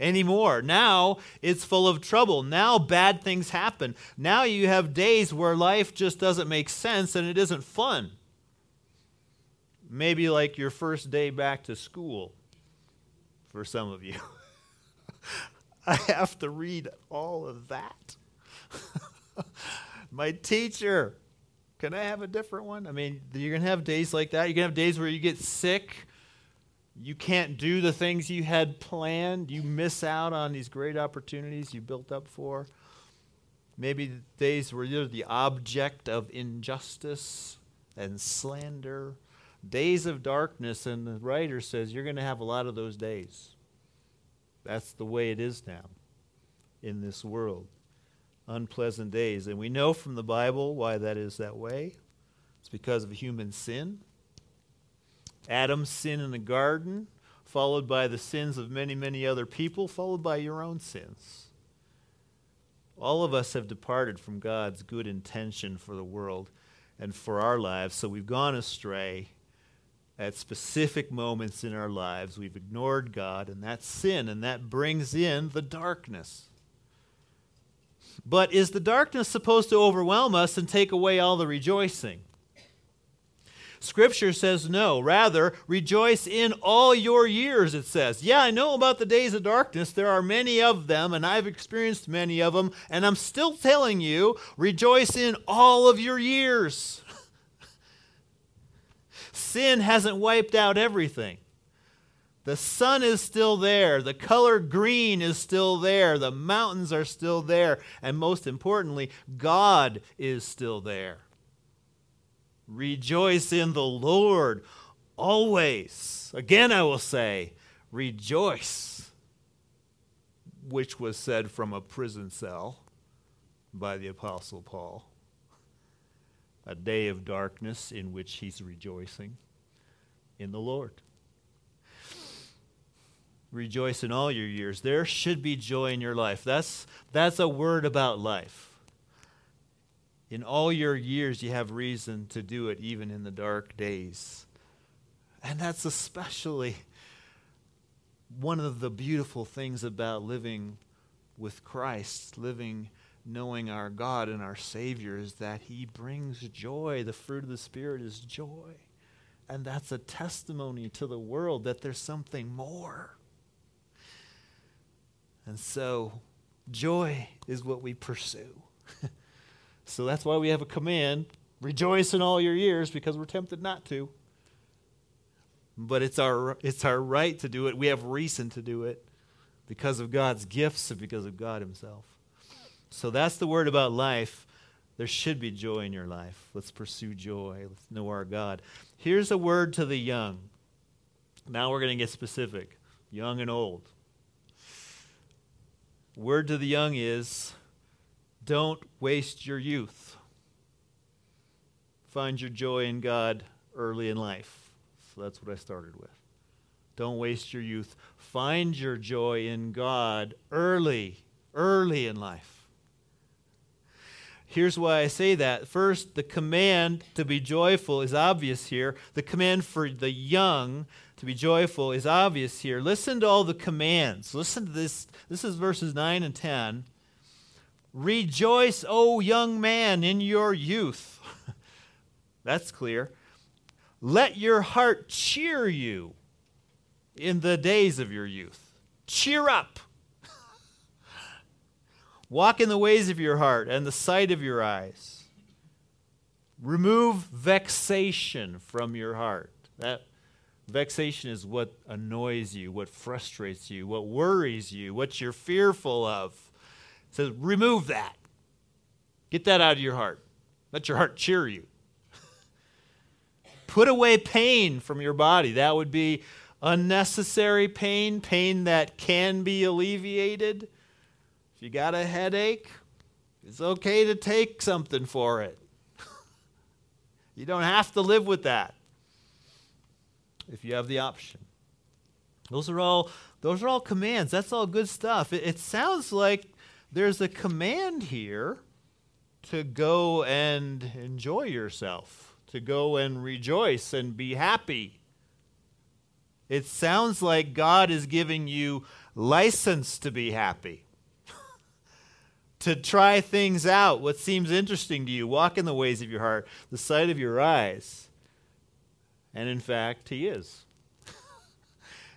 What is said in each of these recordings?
anymore. Now it's full of trouble. Now bad things happen. Now you have days where life just doesn't make sense and it isn't fun. Maybe like your first day back to school for some of you. I have to read all of that. My teacher, can I have a different one? I mean, you're going to have days like that. You're going to have days where you get sick. You can't do the things you had planned. You miss out on these great opportunities you built up for. Maybe days where you're the object of injustice and slander. Days of darkness, and the writer says you're going to have a lot of those days. That's the way it is now in this world. Unpleasant days. And we know from the Bible why that is that way. It's because of human sin. Adam's sin in the garden, followed by the sins of many, many other people, followed by your own sins. All of us have departed from God's good intention for the world and for our lives, so we've gone astray at specific moments in our lives. We've ignored God, and that's sin, and that brings in the darkness. But is the darkness supposed to overwhelm us and take away all the rejoicing? Scripture says no. Rather, rejoice in all your years, it says. Yeah, I know about the days of darkness. There are many of them, and I've experienced many of them, and I'm still telling you, rejoice in all of your years. Sin hasn't wiped out everything. The sun is still there. The color green is still there. The mountains are still there. And most importantly, God is still there. Rejoice in the Lord always. Again, I will say, rejoice, which was said from a prison cell by the Apostle Paul a day of darkness in which he's rejoicing in the Lord. Rejoice in all your years. There should be joy in your life. That's, that's a word about life. In all your years, you have reason to do it, even in the dark days. And that's especially one of the beautiful things about living with Christ, living knowing our God and our Savior is that He brings joy. The fruit of the Spirit is joy. And that's a testimony to the world that there's something more. And so, joy is what we pursue. so that's why we have a command rejoice in all your years because we're tempted not to. But it's our, it's our right to do it. We have reason to do it because of God's gifts and because of God Himself. So that's the word about life. There should be joy in your life. Let's pursue joy. Let's know our God. Here's a word to the young. Now we're going to get specific young and old. Word to the young is don't waste your youth. Find your joy in God early in life. So that's what I started with. Don't waste your youth. Find your joy in God early, early in life. Here's why I say that. First, the command to be joyful is obvious here. The command for the young to be joyful is obvious here. Listen to all the commands. Listen to this. This is verses 9 and 10. Rejoice, O young man, in your youth. That's clear. Let your heart cheer you in the days of your youth. Cheer up. Walk in the ways of your heart and the sight of your eyes. Remove vexation from your heart. That vexation is what annoys you, what frustrates you, what worries you, what you're fearful of. It says, remove that. Get that out of your heart. Let your heart cheer you. Put away pain from your body. That would be unnecessary pain, pain that can be alleviated if you got a headache, it's okay to take something for it. you don't have to live with that if you have the option. Those are all those are all commands. That's all good stuff. It, it sounds like there's a command here to go and enjoy yourself, to go and rejoice and be happy. It sounds like God is giving you license to be happy, to try things out, what seems interesting to you, walk in the ways of your heart, the sight of your eyes. And in fact, He is.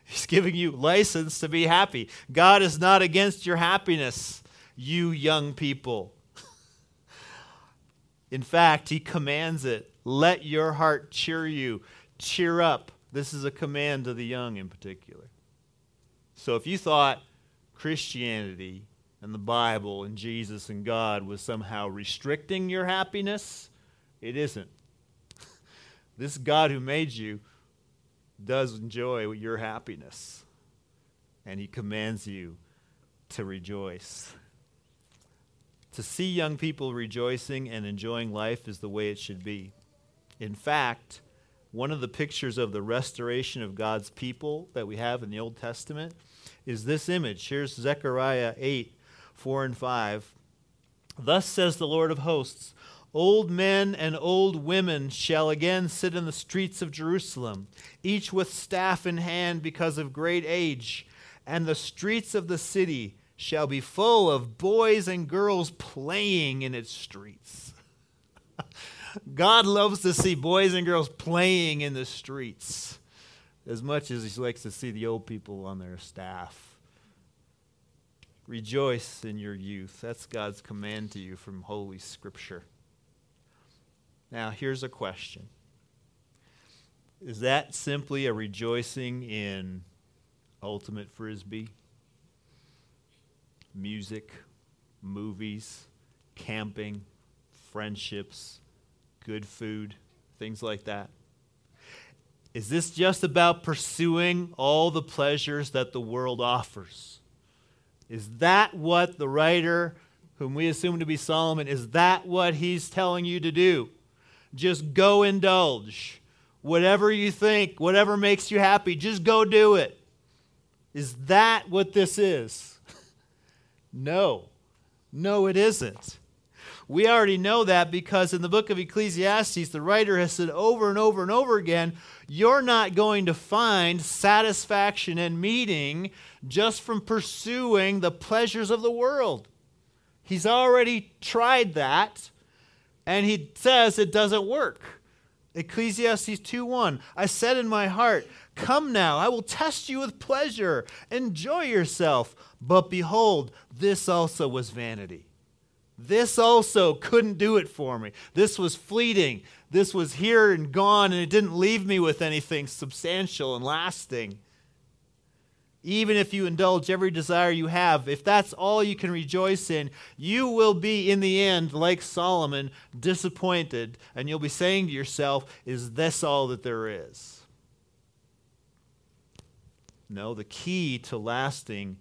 He's giving you license to be happy. God is not against your happiness, you young people. In fact, He commands it. Let your heart cheer you. Cheer up. This is a command to the young in particular. So if you thought Christianity and the Bible and Jesus and God was somehow restricting your happiness, it isn't. This God who made you does enjoy your happiness, and He commands you to rejoice. To see young people rejoicing and enjoying life is the way it should be. In fact, one of the pictures of the restoration of God's people that we have in the Old Testament is this image. Here's Zechariah 8 4 and 5. Thus says the Lord of hosts Old men and old women shall again sit in the streets of Jerusalem, each with staff in hand because of great age, and the streets of the city shall be full of boys and girls playing in its streets. God loves to see boys and girls playing in the streets as much as he likes to see the old people on their staff. Rejoice in your youth. That's God's command to you from Holy Scripture. Now, here's a question Is that simply a rejoicing in ultimate frisbee? Music, movies, camping, friendships, good food, things like that? Is this just about pursuing all the pleasures that the world offers? Is that what the writer, whom we assume to be Solomon, is that what he's telling you to do? Just go indulge. Whatever you think, whatever makes you happy, just go do it. Is that what this is? No. No, it isn't. We already know that because in the book of Ecclesiastes, the writer has said over and over and over again you're not going to find satisfaction and meaning just from pursuing the pleasures of the world. He's already tried that and he says it doesn't work. Ecclesiastes 2:1 I said in my heart, Come now, I will test you with pleasure. Enjoy yourself. But behold, this also was vanity. This also couldn't do it for me. This was fleeting. This was here and gone, and it didn't leave me with anything substantial and lasting even if you indulge every desire you have, if that's all you can rejoice in, you will be, in the end, like Solomon, disappointed, and you'll be saying to yourself, Is this all that there is? No, the key to lasting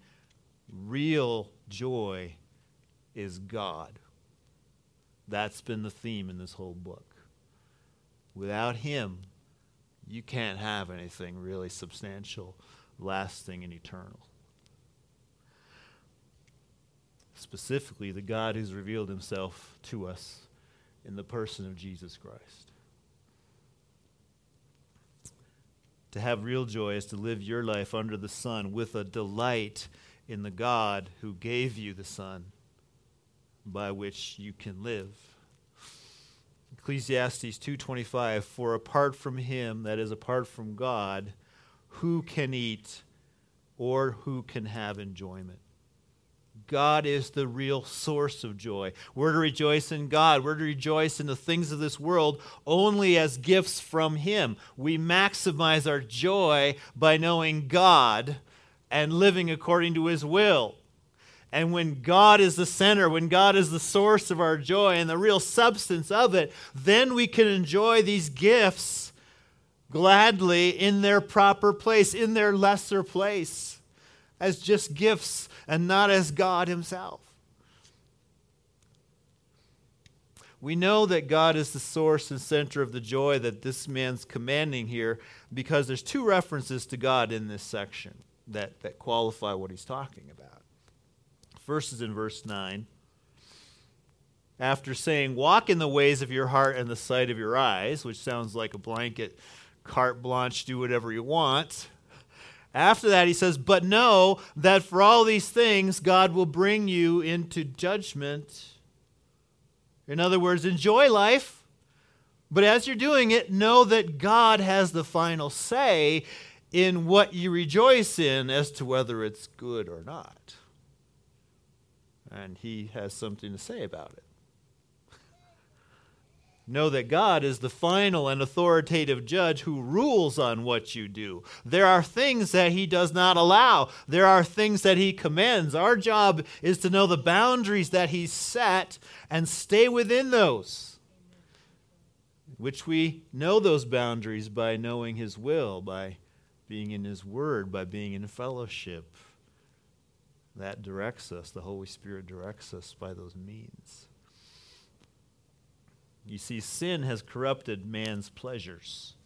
real joy is God. That's been the theme in this whole book. Without Him, you can't have anything really substantial lasting and eternal. Specifically, the God who's revealed himself to us in the person of Jesus Christ. To have real joy is to live your life under the sun with a delight in the God who gave you the Son by which you can live. Ecclesiastes 2:25 for apart from him that is apart from God who can eat or who can have enjoyment. God is the real source of joy. We're to rejoice in God. We're to rejoice in the things of this world only as gifts from Him. We maximize our joy by knowing God and living according to His will. And when God is the center, when God is the source of our joy and the real substance of it, then we can enjoy these gifts gladly in their proper place, in their lesser place, as just gifts and not as God Himself. We know that God is the source and center of the joy that this man's commanding here because there's two references to God in this section that, that qualify what he's talking about. First is in verse 9. After saying, Walk in the ways of your heart and the sight of your eyes, which sounds like a blanket carte blanche, do whatever you want. After that, he says, But know that for all these things, God will bring you into judgment. In other words, enjoy life, but as you're doing it, know that God has the final say in what you rejoice in as to whether it's good or not. And he has something to say about it. Know that God is the final and authoritative judge who rules on what you do. There are things that He does not allow, there are things that He commends. Our job is to know the boundaries that He set and stay within those, which we know those boundaries by knowing His will, by being in His Word, by being in fellowship. That directs us. The Holy Spirit directs us by those means. You see, sin has corrupted man's pleasures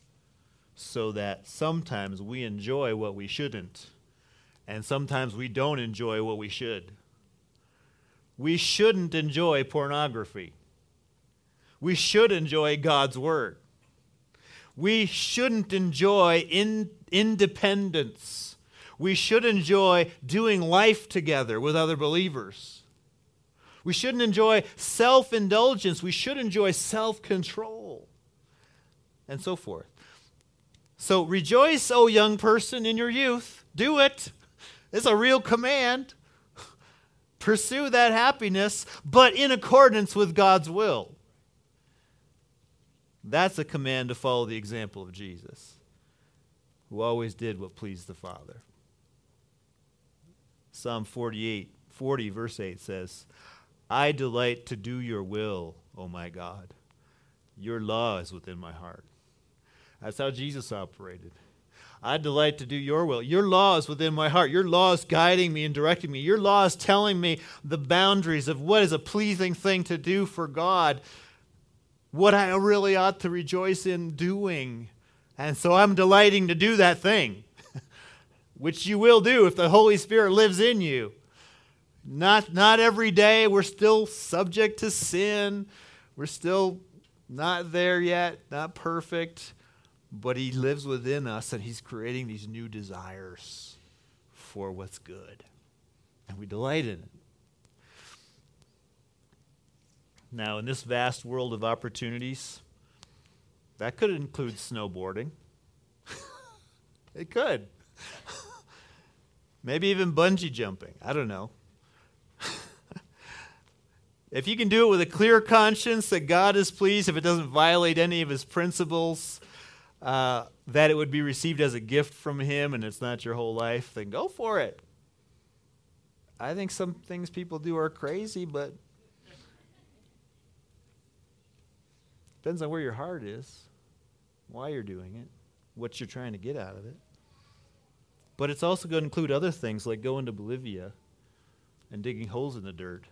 so that sometimes we enjoy what we shouldn't, and sometimes we don't enjoy what we should. We shouldn't enjoy pornography. We should enjoy God's Word. We shouldn't enjoy in, independence. We should enjoy doing life together with other believers. We shouldn't enjoy self indulgence. We should enjoy self control, and so forth. So rejoice, O young person, in your youth. Do it. It's a real command. Pursue that happiness, but in accordance with God's will. That's a command to follow the example of Jesus, who always did what pleased the Father. Psalm 48, 40, verse 8 says, I delight to do your will, O my God. Your law is within my heart. That's how Jesus operated. I delight to do your will. Your law is within my heart. Your law is guiding me and directing me. Your law is telling me the boundaries of what is a pleasing thing to do for God, what I really ought to rejoice in doing. And so I'm delighting to do that thing, which you will do if the Holy Spirit lives in you. Not, not every day. We're still subject to sin. We're still not there yet, not perfect. But He lives within us and He's creating these new desires for what's good. And we delight in it. Now, in this vast world of opportunities, that could include snowboarding. it could. Maybe even bungee jumping. I don't know. If you can do it with a clear conscience that God is pleased, if it doesn't violate any of his principles, uh, that it would be received as a gift from him and it's not your whole life, then go for it. I think some things people do are crazy, but depends on where your heart is, why you're doing it, what you're trying to get out of it. But it's also going to include other things like going to Bolivia and digging holes in the dirt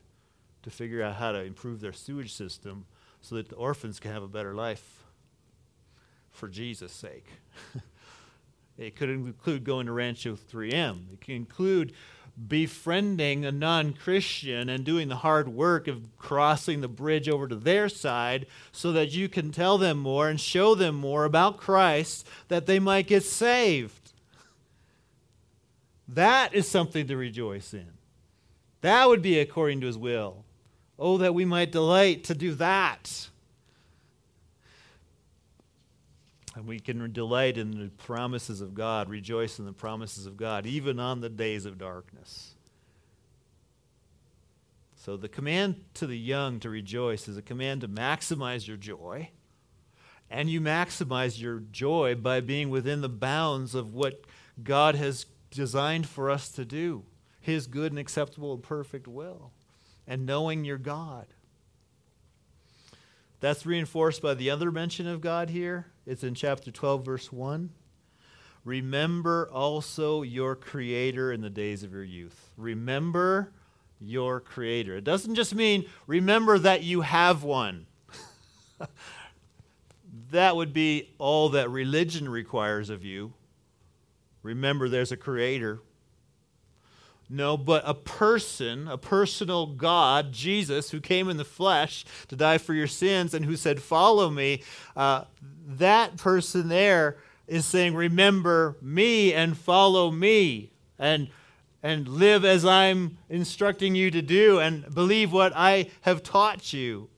to figure out how to improve their sewage system so that the orphans can have a better life for Jesus' sake. it could include going to Rancho 3M. It can include befriending a non Christian and doing the hard work of crossing the bridge over to their side so that you can tell them more and show them more about Christ that they might get saved. That is something to rejoice in. That would be according to his will. Oh, that we might delight to do that. And we can delight in the promises of God, rejoice in the promises of God, even on the days of darkness. So, the command to the young to rejoice is a command to maximize your joy. And you maximize your joy by being within the bounds of what God has designed for us to do His good and acceptable and perfect will and knowing your God. That's reinforced by the other mention of God here. It's in chapter 12, verse 1. Remember also your Creator in the days of your youth. Remember your Creator. It doesn't just mean remember that you have one. that would be all that religion requires of you. Remember there's a Creator. No, but a person, a personal God, Jesus, who came in the flesh to die for your sins and who said, Follow me, uh, that person there is saying, Remember me and follow me and, and live as I'm instructing you to do and believe what I have taught you.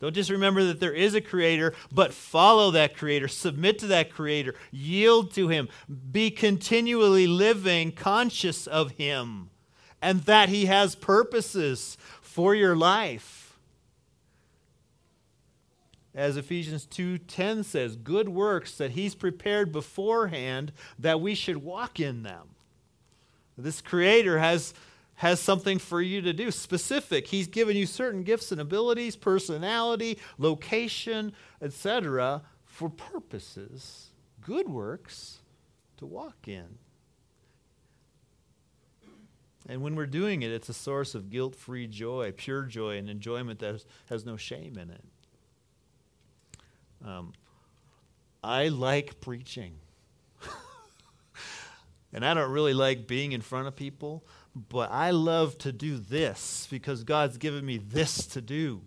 Don't just remember that there is a creator, but follow that creator, submit to that creator, yield to him, be continually living conscious of him and that he has purposes for your life. As Ephesians 2:10 says, good works that he's prepared beforehand that we should walk in them. This creator has has something for you to do specific. He's given you certain gifts and abilities, personality, location, etc., for purposes, good works to walk in. And when we're doing it, it's a source of guilt free joy, pure joy, and enjoyment that has, has no shame in it. Um, I like preaching. and I don't really like being in front of people, but I love to do this because God's given me this to do.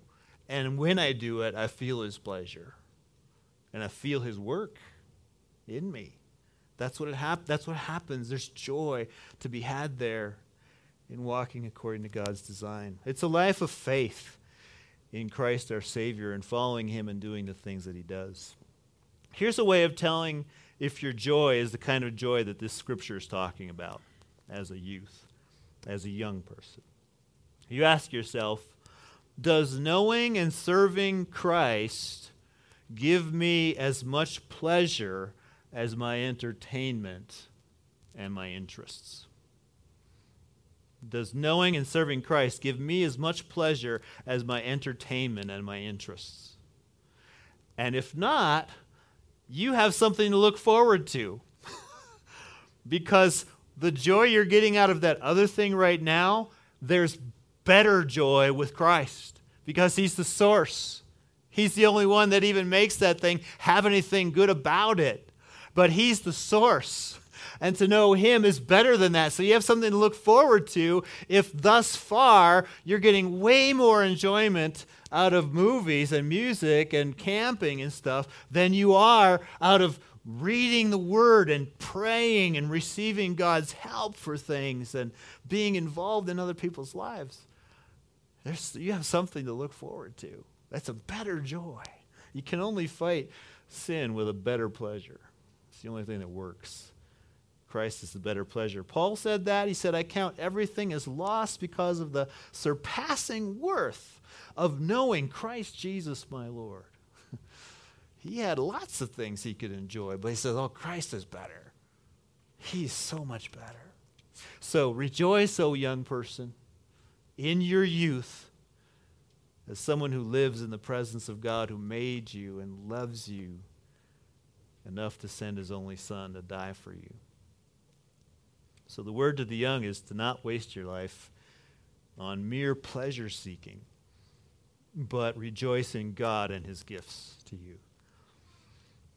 And when I do it, I feel His pleasure. And I feel His work in me. That's what, it hap- that's what happens. There's joy to be had there in walking according to God's design. It's a life of faith in Christ our Savior and following Him and doing the things that He does. Here's a way of telling if your joy is the kind of joy that this scripture is talking about as a youth as a young person. You ask yourself, does knowing and serving Christ give me as much pleasure as my entertainment and my interests? Does knowing and serving Christ give me as much pleasure as my entertainment and my interests? And if not, you have something to look forward to. because the joy you're getting out of that other thing right now, there's better joy with Christ because He's the source. He's the only one that even makes that thing have anything good about it. But He's the source. And to know Him is better than that. So you have something to look forward to if thus far you're getting way more enjoyment out of movies and music and camping and stuff than you are out of reading the Word and praying and receiving God's help for things and being involved in other people's lives, there's, you have something to look forward to. That's a better joy. You can only fight sin with a better pleasure. It's the only thing that works. Christ is the better pleasure. Paul said that. He said, I count everything as lost because of the surpassing worth of knowing Christ Jesus my Lord. He had lots of things he could enjoy, but he says, Oh, Christ is better. He's so much better. So rejoice, O young person, in your youth, as someone who lives in the presence of God who made you and loves you enough to send his only son to die for you. So the word to the young is to not waste your life on mere pleasure seeking, but rejoice in God and his gifts to you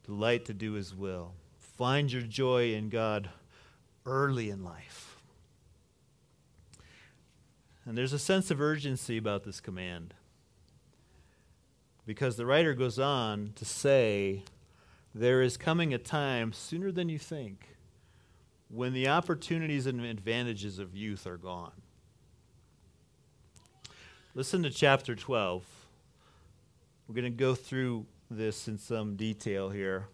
delight to do his will. Find your joy in God early in life. And there's a sense of urgency about this command. Because the writer goes on to say, there is coming a time sooner than you think when the opportunities and advantages of youth are gone. Listen to chapter 12. We're going to go through this in some detail here.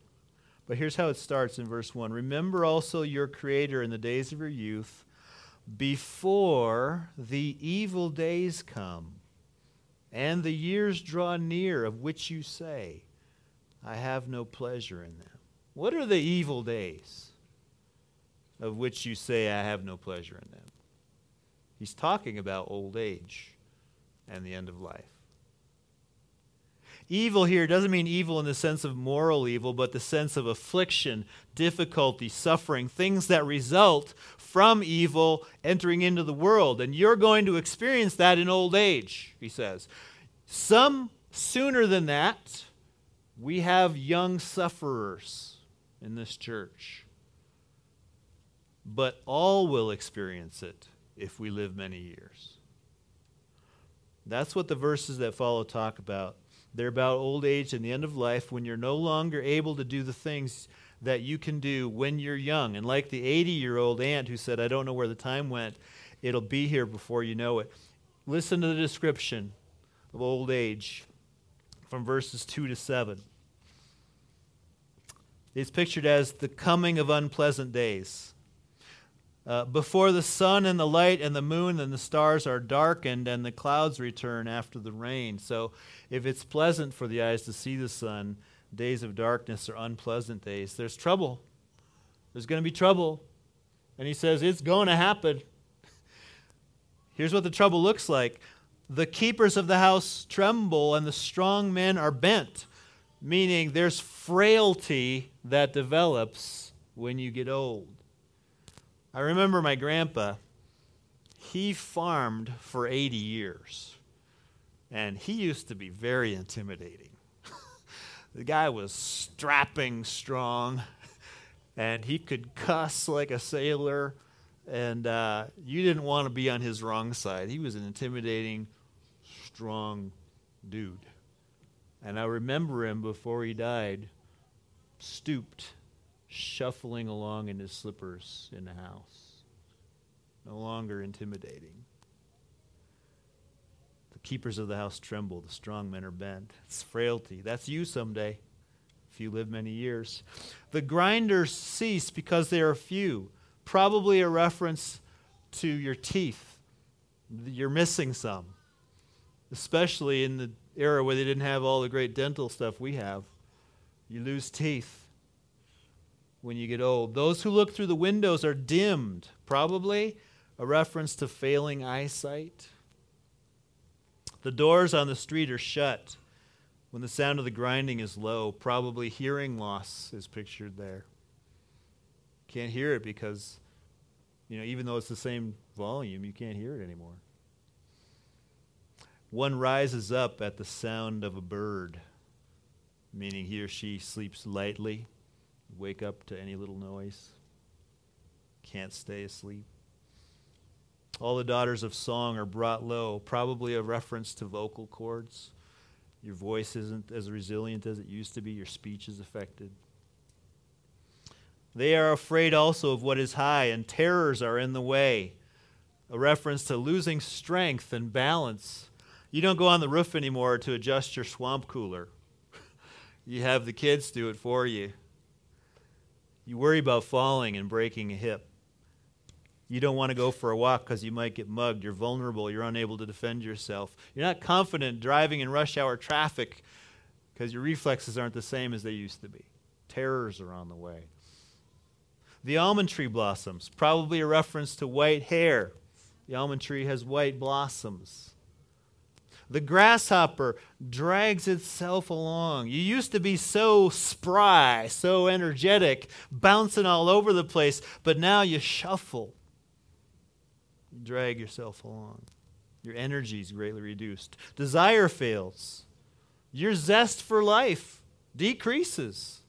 But here's how it starts in verse 1 Remember also your Creator in the days of your youth, before the evil days come, and the years draw near, of which you say, I have no pleasure in them. What are the evil days of which you say, I have no pleasure in them? He's talking about old age and the end of life. Evil here doesn't mean evil in the sense of moral evil, but the sense of affliction, difficulty, suffering, things that result from evil entering into the world. And you're going to experience that in old age, he says. Some sooner than that, we have young sufferers in this church. But all will experience it if we live many years. That's what the verses that follow talk about They're about old age and the end of life when you're no longer able to do the things that you can do when you're young. And like the 80 year old aunt who said, I don't know where the time went, it'll be here before you know it. Listen to the description of old age from verses 2 to 7. It's pictured as the coming of unpleasant days. Uh, before the sun and the light and the moon and the stars are darkened and the clouds return after the rain. So, if it's pleasant for the eyes to see the sun, days of darkness are unpleasant days. There's trouble. There's going to be trouble. And he says, It's going to happen. Here's what the trouble looks like the keepers of the house tremble, and the strong men are bent, meaning there's frailty that develops when you get old. I remember my grandpa, he farmed for 80 years, and he used to be very intimidating. the guy was strapping strong, and he could cuss like a sailor, and uh, you didn't want to be on his wrong side. He was an intimidating, strong dude. And I remember him before he died, stooped shuffling along in his slippers in the house, no longer intimidating. The keepers of the house tremble, the strong men are bent. It's frailty. That's you someday, if you live many years. The grinders cease because they are few, probably a reference to your teeth. You're missing some, especially in the era where they didn't have all the great dental stuff we have. You lose teeth when you get old. Those who look through the windows are dimmed, probably a reference to failing eyesight. The doors on the street are shut when the sound of the grinding is low. Probably hearing loss is pictured there. Can't hear it because, you know, even though it's the same volume, you can't hear it anymore. One rises up at the sound of a bird, meaning he or she sleeps lightly wake up to any little noise, can't stay asleep. All the daughters of song are brought low, probably a reference to vocal cords. Your voice isn't as resilient as it used to be, your speech is affected. They are afraid also of what is high, and terrors are in the way, a reference to losing strength and balance. You don't go on the roof anymore to adjust your swamp cooler. you have the kids do it for you. You worry about falling and breaking a hip. You don't want to go for a walk because you might get mugged. You're vulnerable. You're unable to defend yourself. You're not confident driving in rush hour traffic because your reflexes aren't the same as they used to be. Terrors are on the way. The almond tree blossoms, probably a reference to white hair. The almond tree has white blossoms. The grasshopper drags itself along. You used to be so spry, so energetic, bouncing all over the place, but now you shuffle. You drag yourself along. Your energy is greatly reduced. Desire fails. Your zest for life decreases.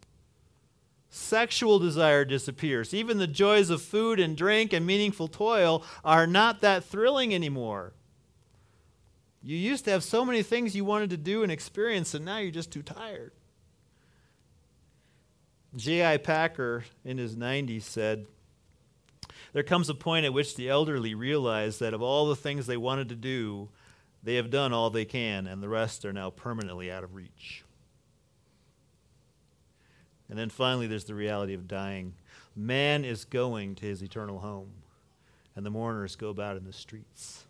Sexual desire disappears. Even the joys of food and drink and meaningful toil are not that thrilling anymore. You used to have so many things you wanted to do and experience, and now you're just too tired. J.I. Packer, in his 90s, said, There comes a point at which the elderly realize that of all the things they wanted to do, they have done all they can, and the rest are now permanently out of reach. And then finally, there's the reality of dying. Man is going to his eternal home, and the mourners go about in the streets.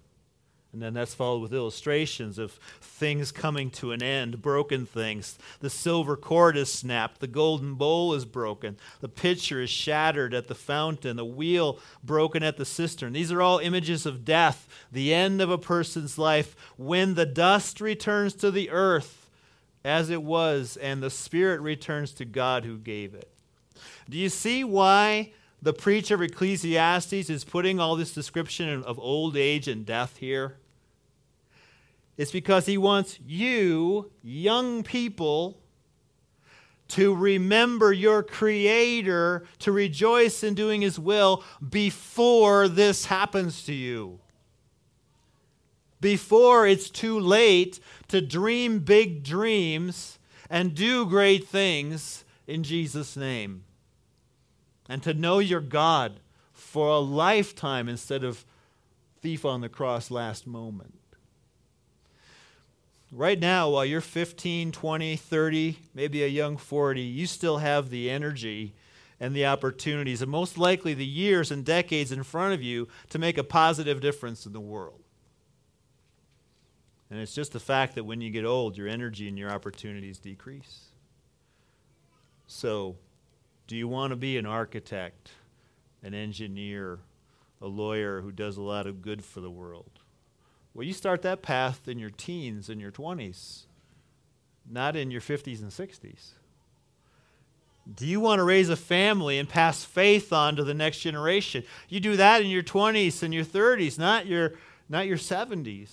And then that's followed with illustrations of things coming to an end, broken things. The silver cord is snapped, the golden bowl is broken, the pitcher is shattered at the fountain, the wheel broken at the cistern. These are all images of death, the end of a person's life when the dust returns to the earth as it was and the spirit returns to God who gave it. Do you see why? The preacher of Ecclesiastes is putting all this description of old age and death here. It's because he wants you, young people, to remember your Creator, to rejoice in doing His will before this happens to you. before it's too late to dream big dreams and do great things in Jesus' name. And to know your God for a lifetime instead of thief on the cross last moment. Right now, while you're 15, 20, 30, maybe a young 40, you still have the energy and the opportunities, and most likely the years and decades in front of you to make a positive difference in the world. And it's just the fact that when you get old, your energy and your opportunities decrease. So, do you want to be an architect, an engineer, a lawyer who does a lot of good for the world? Well, you start that path in your teens and your 20s, not in your 50s and 60s. Do you want to raise a family and pass faith on to the next generation? You do that in your 20s and your 30s, not your, not your 70s.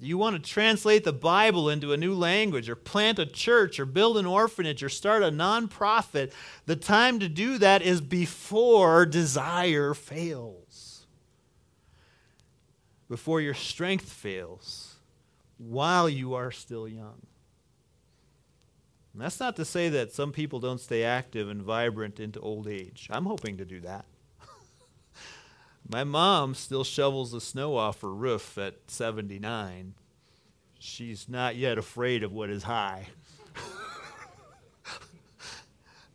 Do you want to translate the Bible into a new language or plant a church or build an orphanage or start a nonprofit? The time to do that is before desire fails, before your strength fails, while you are still young. And that's not to say that some people don't stay active and vibrant into old age. I'm hoping to do that. My mom still shovels the snow off her roof at 79. She's not yet afraid of what is high.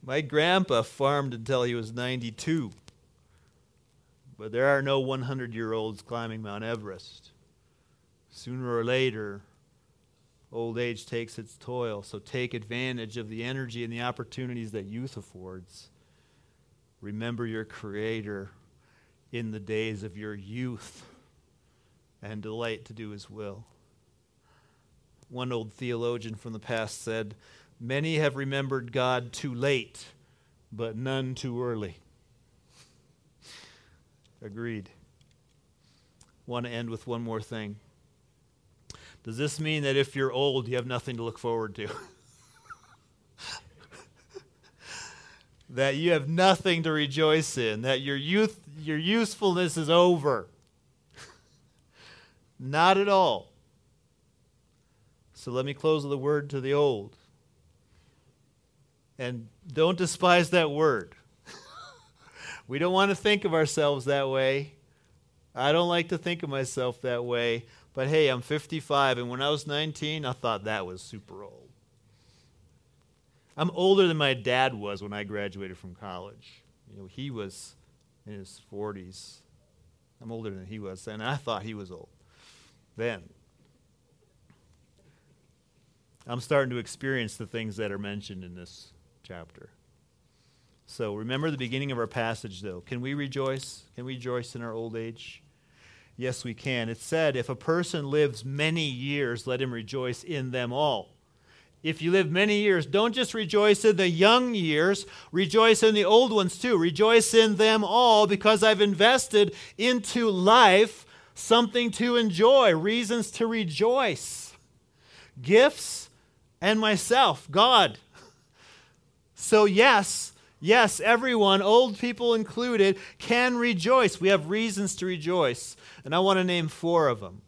My grandpa farmed until he was 92. But there are no 100 year olds climbing Mount Everest. Sooner or later, Old age takes its toll. so take advantage of the energy and the opportunities that youth affords. Remember your Creator in the days of your youth and delight to do His will. One old theologian from the past said, Many have remembered God too late, but none too early. Agreed. Want to end with one more thing. Does this mean that if you're old, you have nothing to look forward to? that you have nothing to rejoice in, that your youth your usefulness is over. Not at all. So let me close with a word to the old. And don't despise that word. We don't want to think of ourselves that way. I don't like to think of myself that way. But hey, I'm 55, and when I was 19, I thought that was super old. I'm older than my dad was when I graduated from college. You know, he was in his 40s. I'm older than he was, and I thought he was old then. I'm starting to experience the things that are mentioned in this chapter. So remember the beginning of our passage, though. Can we rejoice? Can we rejoice in our old age? Yes, we can. It said, If a person lives many years, let him rejoice in them all. If you live many years, don't just rejoice in the young years, rejoice in the old ones too. Rejoice in them all because I've invested into life something to enjoy, reasons to rejoice, gifts, and myself, God. So, yes, yes, everyone, old people included, can rejoice. We have reasons to rejoice. And I want to name four of them.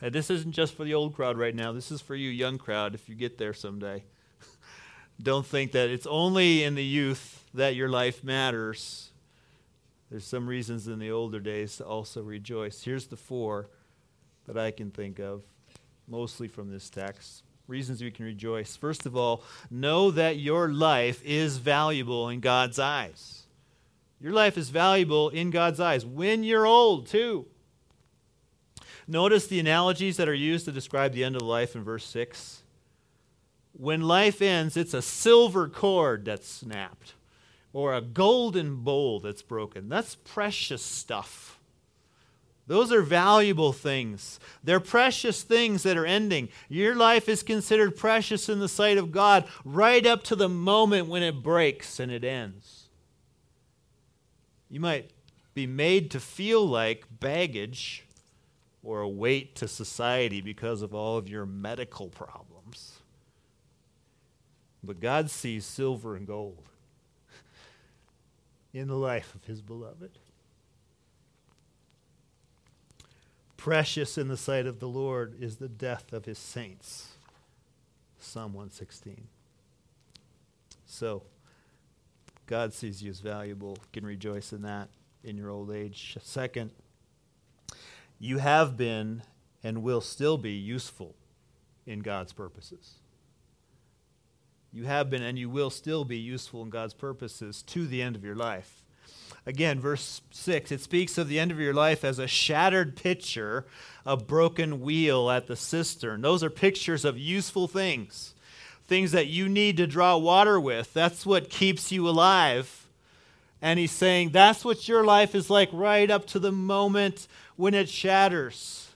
And this isn't just for the old crowd right now, this is for you, young crowd, if you get there someday. Don't think that it's only in the youth that your life matters. There's some reasons in the older days to also rejoice. Here's the four that I can think of, mostly from this text. Reasons we can rejoice. First of all, know that your life is valuable in God's eyes. Your life is valuable in God's eyes when you're old, too. Notice the analogies that are used to describe the end of life in verse 6. When life ends, it's a silver cord that's snapped or a golden bowl that's broken. That's precious stuff. Those are valuable things. They're precious things that are ending. Your life is considered precious in the sight of God right up to the moment when it breaks and it ends. You might be made to feel like baggage or a weight to society because of all of your medical problems. But God sees silver and gold in the life of his beloved. Precious in the sight of the Lord is the death of his saints. Psalm 116. So, God sees you as valuable. You can rejoice in that in your old age. Second, you have been and will still be useful in God's purposes. You have been and you will still be useful in God's purposes to the end of your life. Again, verse 6, it speaks of the end of your life as a shattered pitcher, a broken wheel at the cistern. Those are pictures of useful things, things that you need to draw water with. That's what keeps you alive. And he's saying that's what your life is like right up to the moment when it shatters.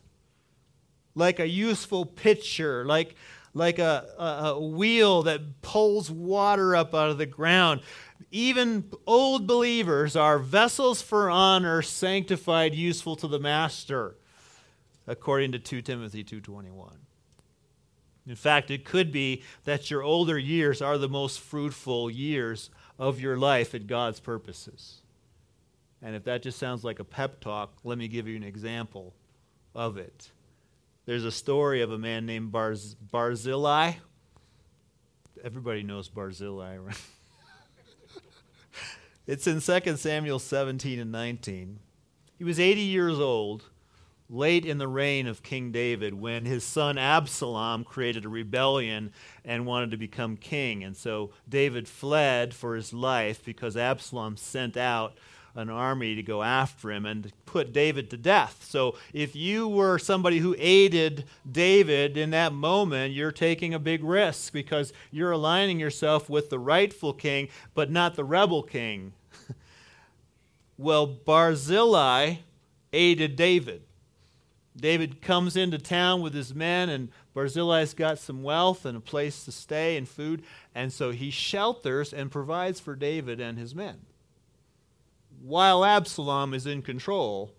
Like a useful pitcher, like, like a, a, a wheel that pulls water up out of the ground even old believers are vessels for honor, sanctified, useful to the master, according to 2 Timothy 2:21. In fact, it could be that your older years are the most fruitful years of your life in God's purposes. And if that just sounds like a pep talk, let me give you an example of it. There's a story of a man named Barz- Barzillai. Everybody knows Barzillai, right? It's in 2 Samuel 17 and 19. He was 80 years old, late in the reign of King David, when his son Absalom created a rebellion and wanted to become king. And so David fled for his life because Absalom sent out an army to go after him and put David to death. So if you were somebody who aided David in that moment, you're taking a big risk because you're aligning yourself with the rightful king, but not the rebel king. well, Barzillai aided David. David comes into town with his men, and Barzillai's got some wealth and a place to stay and food, and so he shelters and provides for David and his men while Absalom is in control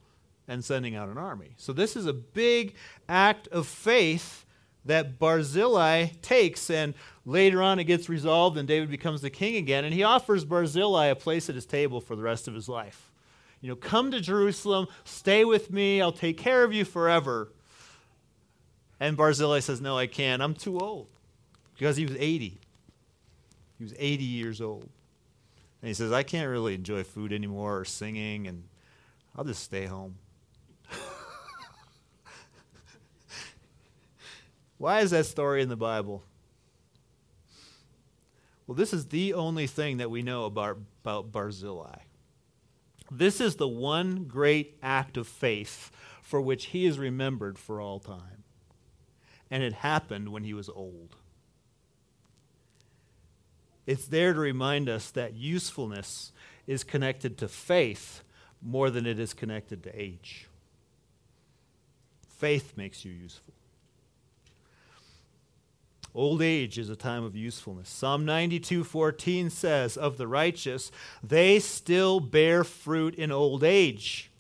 and sending out an army. So this is a big act of faith that Barzillai takes, and later on it gets resolved, and David becomes the king again, and he offers Barzillai a place at his table for the rest of his life. You know, come to Jerusalem, stay with me, I'll take care of you forever. And Barzillai says, No, I can't. I'm too old. Because he was 80. He was 80 years old. And he says, I can't really enjoy food anymore or singing, and I'll just stay home. Why is that story in the Bible? Well, this is the only thing that we know about, about Barzillai. This is the one great act of faith for which he is remembered for all time. And it happened when he was old. It's there to remind us that usefulness is connected to faith more than it is connected to age. Faith makes you useful. Old age is a time of usefulness. Psalm 92:14 says of the righteous, they still bear fruit in old age.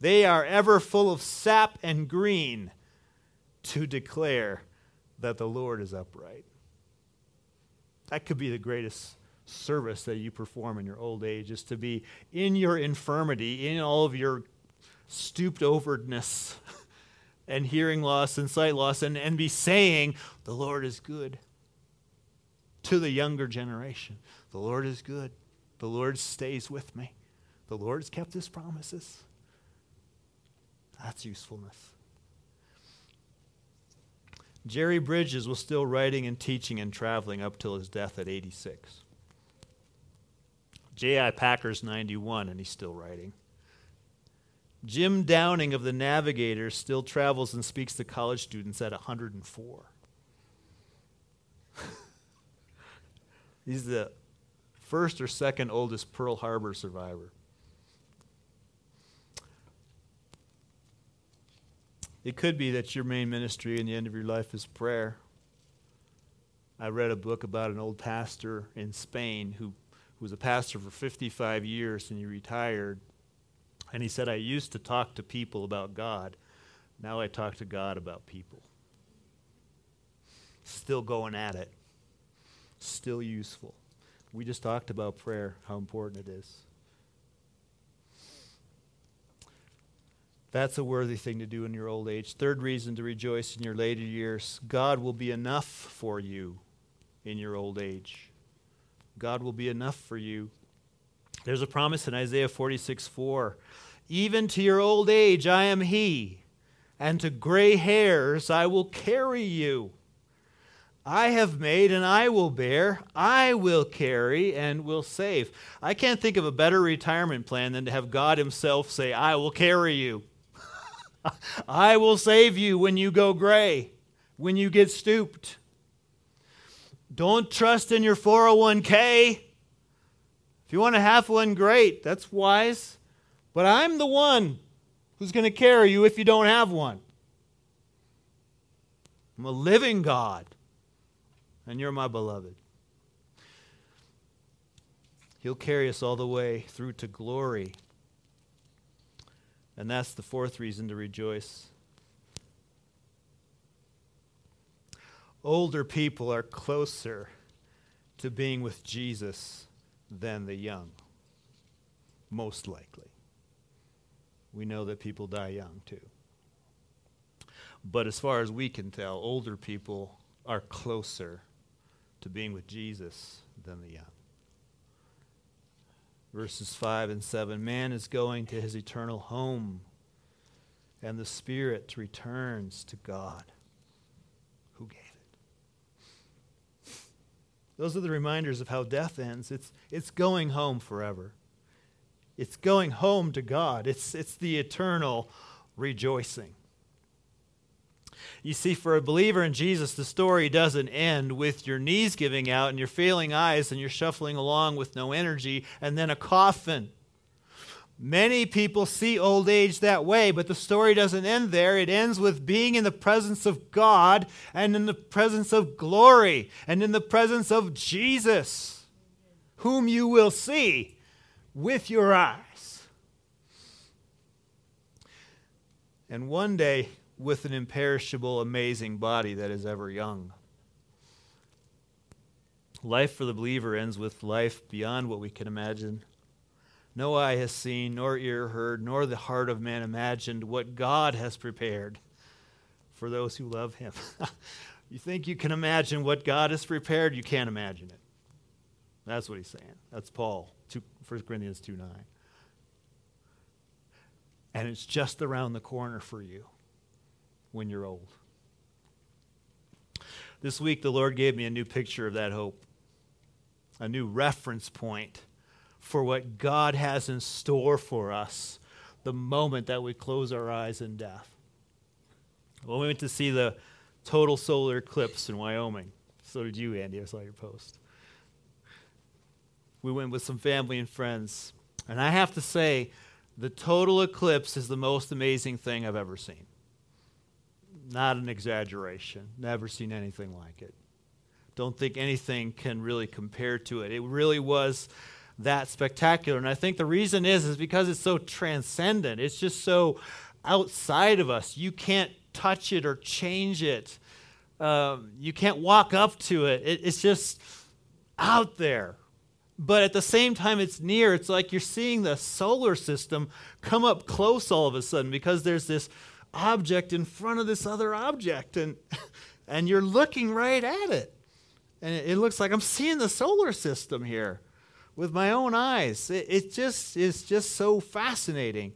They are ever full of sap and green to declare that the Lord is upright. That could be the greatest service that you perform in your old age, is to be in your infirmity, in all of your stooped overness and hearing loss and sight loss, and, and be saying, The Lord is good to the younger generation. The Lord is good. The Lord stays with me. The Lord has kept his promises. That's usefulness. Jerry Bridges was still writing and teaching and traveling up till his death at 86. J.I. Packer's 91, and he's still writing. Jim Downing of the Navigator still travels and speaks to college students at 104. he's the first or second oldest Pearl Harbor survivor. It could be that your main ministry in the end of your life is prayer. I read a book about an old pastor in Spain who, who was a pastor for 55 years and he retired. And he said, I used to talk to people about God. Now I talk to God about people. Still going at it. Still useful. We just talked about prayer, how important it is. That's a worthy thing to do in your old age. Third reason to rejoice in your later years God will be enough for you in your old age. God will be enough for you. There's a promise in Isaiah 46 4. Even to your old age I am He, and to gray hairs I will carry you. I have made and I will bear, I will carry and will save. I can't think of a better retirement plan than to have God Himself say, I will carry you. I will save you when you go gray, when you get stooped. Don't trust in your 401k. If you want to have one, great. That's wise. But I'm the one who's going to carry you if you don't have one. I'm a living God, and you're my beloved. He'll carry us all the way through to glory. And that's the fourth reason to rejoice. Older people are closer to being with Jesus than the young, most likely. We know that people die young too. But as far as we can tell, older people are closer to being with Jesus than the young. Verses 5 and 7 Man is going to his eternal home, and the Spirit returns to God who gave it. Those are the reminders of how death ends. It's, it's going home forever. It's going home to God. It's, it's the eternal rejoicing. You see, for a believer in Jesus, the story doesn't end with your knees giving out and your failing eyes and you're shuffling along with no energy and then a coffin. Many people see old age that way, but the story doesn't end there. It ends with being in the presence of God and in the presence of glory and in the presence of Jesus, whom you will see with your eyes. And one day, with an imperishable, amazing body that is ever young. Life for the believer ends with life beyond what we can imagine. No eye has seen, nor ear heard, nor the heart of man imagined what God has prepared for those who love him. you think you can imagine what God has prepared? You can't imagine it. That's what he's saying. That's Paul. 1 Corinthians 2 9. And it's just around the corner for you when you're old. This week, the Lord gave me a new picture of that hope, a new reference point for what God has in store for us the moment that we close our eyes in death. Well, we went to see the total solar eclipse in Wyoming. So did you, Andy. I saw your post we went with some family and friends. And I have to say, the total eclipse is the most amazing thing I've ever seen. Not an exaggeration. Never seen anything like it. Don't think anything can really compare to it. It really was that spectacular. And I think the reason is is because it's so transcendent. It's just so outside of us. You can't touch it or change it. Um, you can't walk up to it. it. It's just out there but at the same time it's near it's like you're seeing the solar system come up close all of a sudden because there's this object in front of this other object and and you're looking right at it and it, looks like i'm seeing the solar system here with my own eyes it, it just is just so fascinating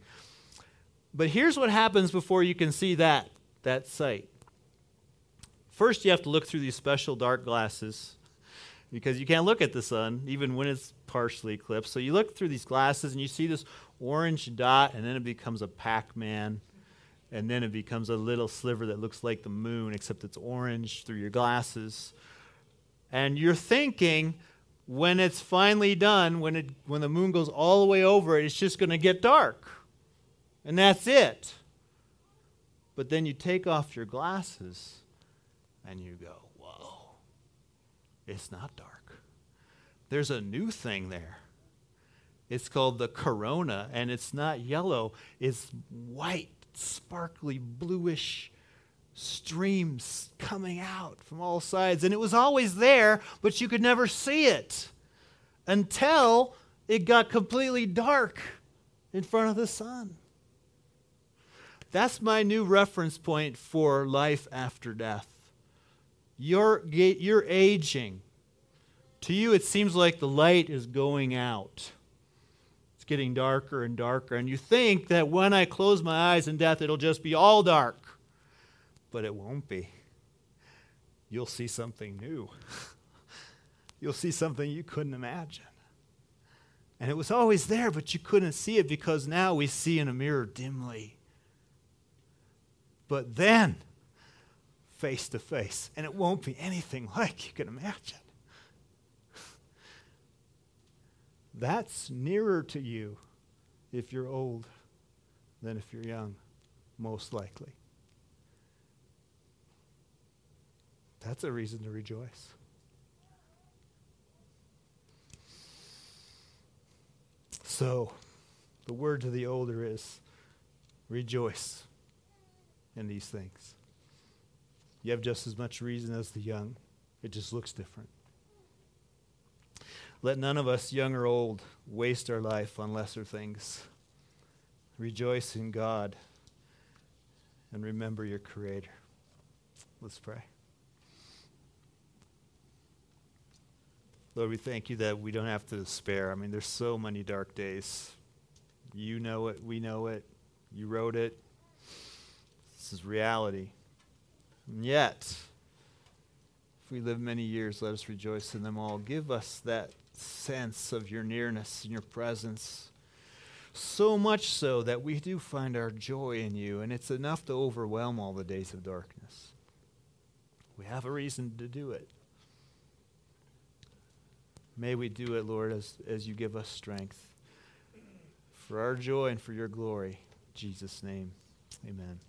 but here's what happens before you can see that that sight first you have to look through these special dark glasses because you can't look at the sun even when it's partially eclipsed. So you look through these glasses and you see this orange dot, and then it becomes a Pac Man. And then it becomes a little sliver that looks like the moon, except it's orange through your glasses. And you're thinking, when it's finally done, when, it, when the moon goes all the way over it, it's just going to get dark. And that's it. But then you take off your glasses and you go, whoa, it's not dark. There's a new thing there. It's called the corona, and it's not yellow, it's white, sparkly, bluish streams coming out from all sides. And it was always there, but you could never see it until it got completely dark in front of the sun. That's my new reference point for life after death. You're, you're aging. To you, it seems like the light is going out. Getting darker and darker. And you think that when I close my eyes in death, it'll just be all dark. But it won't be. You'll see something new. You'll see something you couldn't imagine. And it was always there, but you couldn't see it because now we see in a mirror dimly. But then, face to face, and it won't be anything like you can imagine. That's nearer to you if you're old than if you're young, most likely. That's a reason to rejoice. So, the word to the older is rejoice in these things. You have just as much reason as the young, it just looks different. Let none of us, young or old, waste our life on lesser things. Rejoice in God and remember your Creator. Let's pray. Lord, we thank you that we don't have to despair. I mean, there's so many dark days. You know it, we know it. You wrote it. This is reality. And yet, if we live many years, let us rejoice in them all. Give us that sense of your nearness and your presence. So much so that we do find our joy in you, and it's enough to overwhelm all the days of darkness. We have a reason to do it. May we do it, Lord, as, as you give us strength for our joy and for your glory. In Jesus' name, amen.